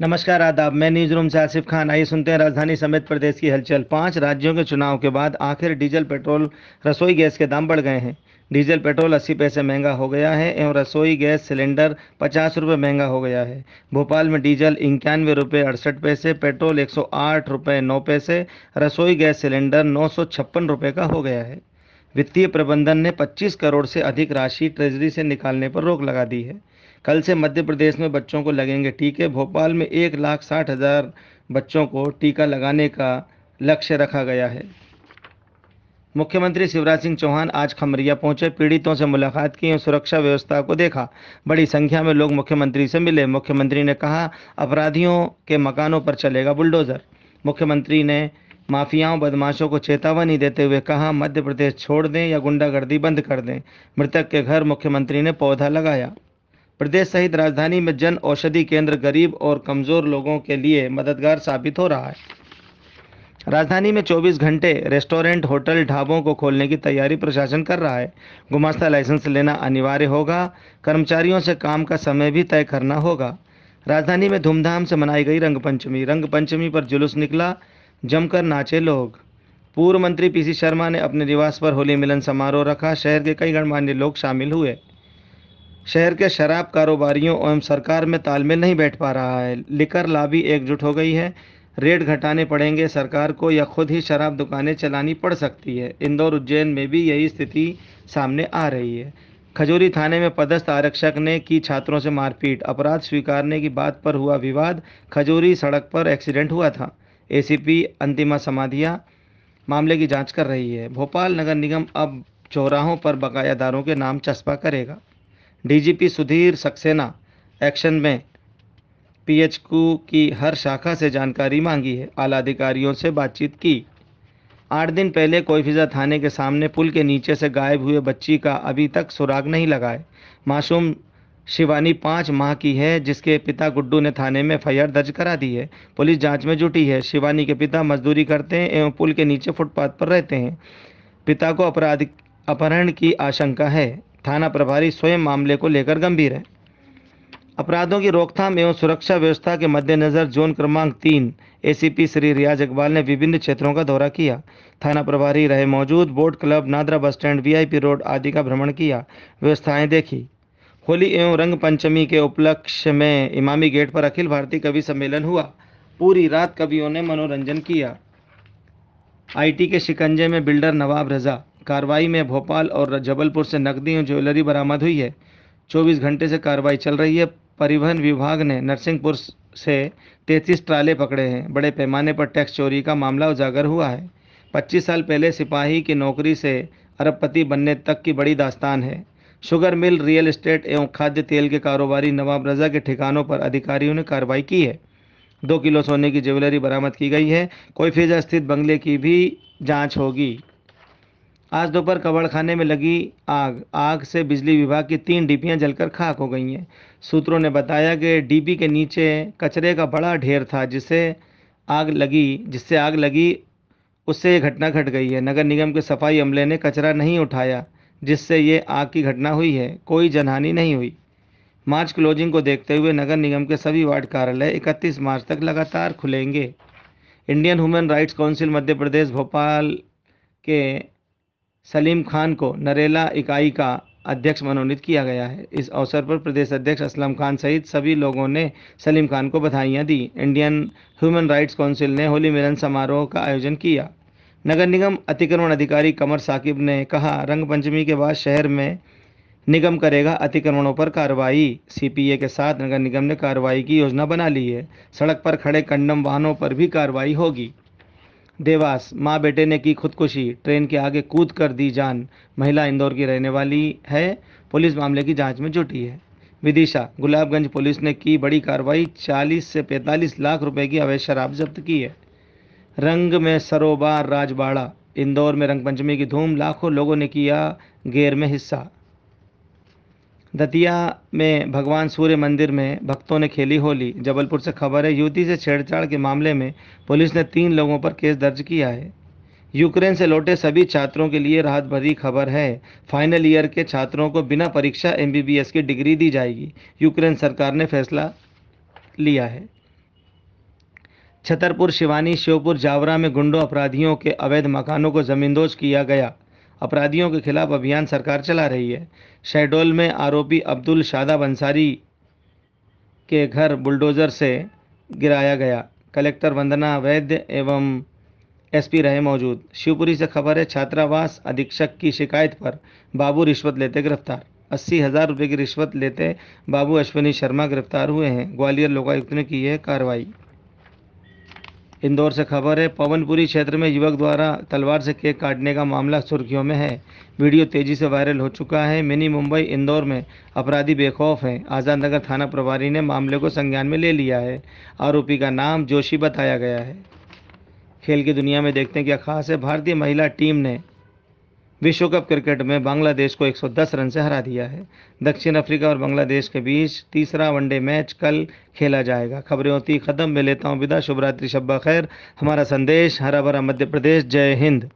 नमस्कार, आदाब। मैं न्यूज़ रूम से आसिफ खान। आइए सुनते हैं राजधानी समेत प्रदेश की हलचल। पाँच राज्यों के चुनाव के बाद आखिर डीजल, पेट्रोल, रसोई गैस के दाम बढ़ गए हैं। डीजल, पेट्रोल 80 पैसे महँगा हो गया है एवं रसोई गैस सिलेंडर पचास रुपये महँगा हो गया है। भोपाल में डीजल इक्यानवे रुपये अड़सठ पैसे, पेट्रोल एक सौ आठ रुपये नौ पैसे, रसोई गैस सिलेंडर नौ सौ छप्पन रुपये का हो गया है। वित्तीय प्रबंधन ने 25 करोड़ से अधिक राशि ट्रेजरी से निकालने पर रोक लगा दी है। कल से मध्य प्रदेश में बच्चों को लगेंगे टीके। भोपाल में एक लाख साठ हज़ार बच्चों को टीका लगाने का लक्ष्य रखा गया है। मुख्यमंत्री शिवराज सिंह चौहान आज खमरिया पहुँचे। पीड़ितों से मुलाकात की और सुरक्षा व्यवस्था को देखा। बड़ी संख्या में लोग मुख्यमंत्री से मिले। मुख्यमंत्री ने कहा, अपराधियों के मकानों पर चलेगा बुलडोज़र। मुख्यमंत्री ने माफियाओं, बदमाशों को चेतावनी देते हुए कहा, मध्य प्रदेश छोड़ दें या गुंडागर्दी बंद कर दें। मृतक के घर मुख्यमंत्री ने पौधा लगाया। प्रदेश सहित राजधानी में जन औषधि केंद्र गरीब और कमज़ोर लोगों के लिए मददगार साबित हो रहा है। राजधानी में 24 घंटे रेस्टोरेंट, होटल, ढाबों को खोलने की तैयारी प्रशासन कर रहा है। गुमास्ता लाइसेंस लेना अनिवार्य होगा। कर्मचारियों से काम का समय भी तय करना होगा। राजधानी में धूमधाम से मनाई गई रंग पंचमी रंग पंचमी पर जुलूस निकला। जमकर नाचे लोग। पूर्व मंत्री पीसी शर्मा ने अपने निवास पर होली मिलन समारोह रखा। शहर के कई गणमान्य लोग शामिल हुए। शहर के शराब कारोबारियों एवं सरकार में तालमेल नहीं बैठ पा रहा है। लिकर लाबी एकजुट हो गई है। रेट घटाने पड़ेंगे, सरकार को या खुद ही शराब दुकानें चलानी पड़ सकती है। इंदौर उज्जैन में भी यही स्थिति सामने आ रही है। खजूरी थाने में पदस्थ आरक्षक ने की छात्रों से मारपीट। अपराध स्वीकारने की बात पर हुआ विवाद। खजूरी सड़क पर एक्सीडेंट हुआ था। एसीपी अंतिमा समाधिया मामले की जाँच कर रही है। भोपाल नगर निगम अब चौराहों पर बकायादारों के नाम चस्पा करेगा। डीजीपी सुधीर सक्सेना एक्शन में पीएचक्यू की हर शाखा से जानकारी मांगी है। आला अधिकारियों से बातचीत की। आठ दिन पहले कोईफिजा थाने के सामने पुल के नीचे से गायब हुए बच्ची का अभी तक सुराग नहीं लगाए मासूम शिवानी पाँच माह की है, जिसके पिता गुड्डू ने थाने में एफआईआर दर्ज करा दी है। पुलिस जाँच में जुटी है। शिवानी के पिता मजदूरी करते हैं एवं पुल के नीचे फुटपाथ पर रहते हैं। पिता को अपराध, अपहरण की आशंका है। थाना प्रभारी स्वयं मामले को लेकर गंभीर है। अपराधों की रोकथाम एवं सुरक्षा व्यवस्था के मद्देनजर जोन क्रमांक तीन एसीपी श्री रियाज इकबाल ने विभिन्न क्षेत्रों का दौरा किया। थाना प्रभारी रहे मौजूद boat club NADRA bus stand VIP road आदि का भ्रमण किया। व्यवस्थाएँ देखी। होली एवं रंग पंचमी के उपलक्ष्य में इमामी गेट पर अखिल भारतीय कवि सम्मेलन हुआ। पूरी रात कवियों ने मनोरंजन किया। आईटी के शिकंजे में बिल्डर नवाब रजा कार्रवाई में भोपाल और जबलपुर से नकदी और ज्वेलरी बरामद हुई है। 24 घंटे से कार्रवाई चल रही है। परिवहन विभाग ने नरसिंहपुर से 33 ट्राले पकड़े हैं। बड़े पैमाने पर टैक्स चोरी का मामला उजागर हुआ है। 25 साल पहले सिपाही की नौकरी से अरबपति बनने तक की बड़ी दास्तान है। शुगर मिल, रियल एस्टेट एवं खाद्य तेल के कारोबारी नवाब रजा के ठिकानों पर अधिकारियों ने कार्रवाई की है। दो किलो सोने की ज्वेलरी बरामद की गई है। कोईफिजा स्थित बंगले की भी जाँच होगी। आज दोपहर कबाड़ खाने में लगी आग। आग से बिजली विभाग की तीन डीपियाँ जलकर खाक हो गई हैं। सूत्रों ने बताया कि डीपी के नीचे कचरे का बड़ा ढेर था जिससे आग लगी, जिससे आग लगी, उससे ये घटना घट गई है। नगर निगम के सफ़ाई अमले ने कचरा नहीं उठाया, जिससे ये आग की घटना हुई है। कोई जनहानि नहीं हुई। मार्च क्लोजिंग को देखते हुए नगर निगम के सभी वार्ड कार्यालय 31 मार्च तक लगातार खुलेंगे। Indian human rights council Madhya Pradesh, Bhopal के सलीम खान को नरेला इकाई का अध्यक्ष मनोनीत किया गया है। इस अवसर पर प्रदेश अध्यक्ष असलम खान सहित सभी लोगों ने सलीम खान को बधाइयाँ दी। इंडियन ह्यूमन राइट्स काउंसिल ने होली मिलन समारोह का आयोजन किया। नगर निगम अतिक्रमण अधिकारी कमर साकिब ने कहा रंग पंचमी के बाद शहर में निगम करेगा अतिक्रमणों पर कार्रवाई। सीपीए के साथ नगर निगम ने कार्रवाई की योजना बना ली है। सड़क पर खड़े कंडम वाहनों पर भी कार्रवाई होगी। देवास, माँ बेटे ने की खुदकुशी, ट्रेन के आगे कूद कर दी जान। महिला इंदौर की रहने वाली है, पुलिस मामले की जाँच में जुटी है। विदिशा, गुलाबगंज पुलिस ने की बड़ी कार्रवाई 40 से 45 लाख रुपए की अवैध शराब जब्त की है। रंग में सरोबार, राजबाड़ा, इंदौर में रंग पंचमी की धूम, लाखों लोगों ने किया गेर में हिस्सा। दतिया में भगवान सूर्य मंदिर में भक्तों ने खेली होली। जबलपुर से खबर है, युवती से छेड़छाड़ के मामले में पुलिस ने तीन लोगों पर केस दर्ज किया है। यूक्रेन से लौटे सभी छात्रों के लिए राहत भरी खबर है। फाइनल ईयर के छात्रों को बिना परीक्षा एमबीबीएस की डिग्री दी जाएगी। यूक्रेन सरकार ने फैसला लिया है। छतरपुर, शिवानी, श्योपुर, जावरा में गुंडों, अपराधियों के अवैध मकानों को जमींदोज किया गया। अपराधियों के खिलाफ अभियान सरकार चला रही है। शहडोल में आरोपी अब्दुल शादाब अंसारी के घर बुलडोजर से गिराया गया। कलेक्टर वंदना वैद्य एवं एसपी रहे मौजूद। शिवपुरी से खबर है, छात्रावास अधीक्षक की शिकायत पर बाबू रिश्वत लेते गिरफ़्तार। अस्सी हज़ार रुपये की रिश्वत लेते बाबू अश्विनी शर्मा गिरफ़्तार हुए हैं। ग्वालियर लोकायुक्त ने की है कार्रवाई। इंदौर से खबर है, पवनपुरी क्षेत्र में युवक द्वारा तलवार से केक काटने का मामला सुर्खियों में है। वीडियो तेज़ी से वायरल हो चुका है। मिनी मुंबई, इंदौर में अपराधी बेखौफ हैं। आज़ाद नगर थाना प्रभारी ने मामले को संज्ञान में ले लिया है। आरोपी का नाम जोशी बताया गया है। खेल की दुनिया में देखते हैं क्या खास है। भारतीय महिला टीम ने विश्व कप क्रिकेट में बांग्लादेश को 110 रन से हरा दिया है। दक्षिण अफ्रीका और बांग्लादेश के बीच तीसरा वनडे मैच कल खेला जाएगा। खबरें होती खत्म, में लेता हूँ विदा। शुभरात्रि, शब्बा खैर। हमारा संदेश, हरा भरा मध्य प्रदेश। जय हिंद।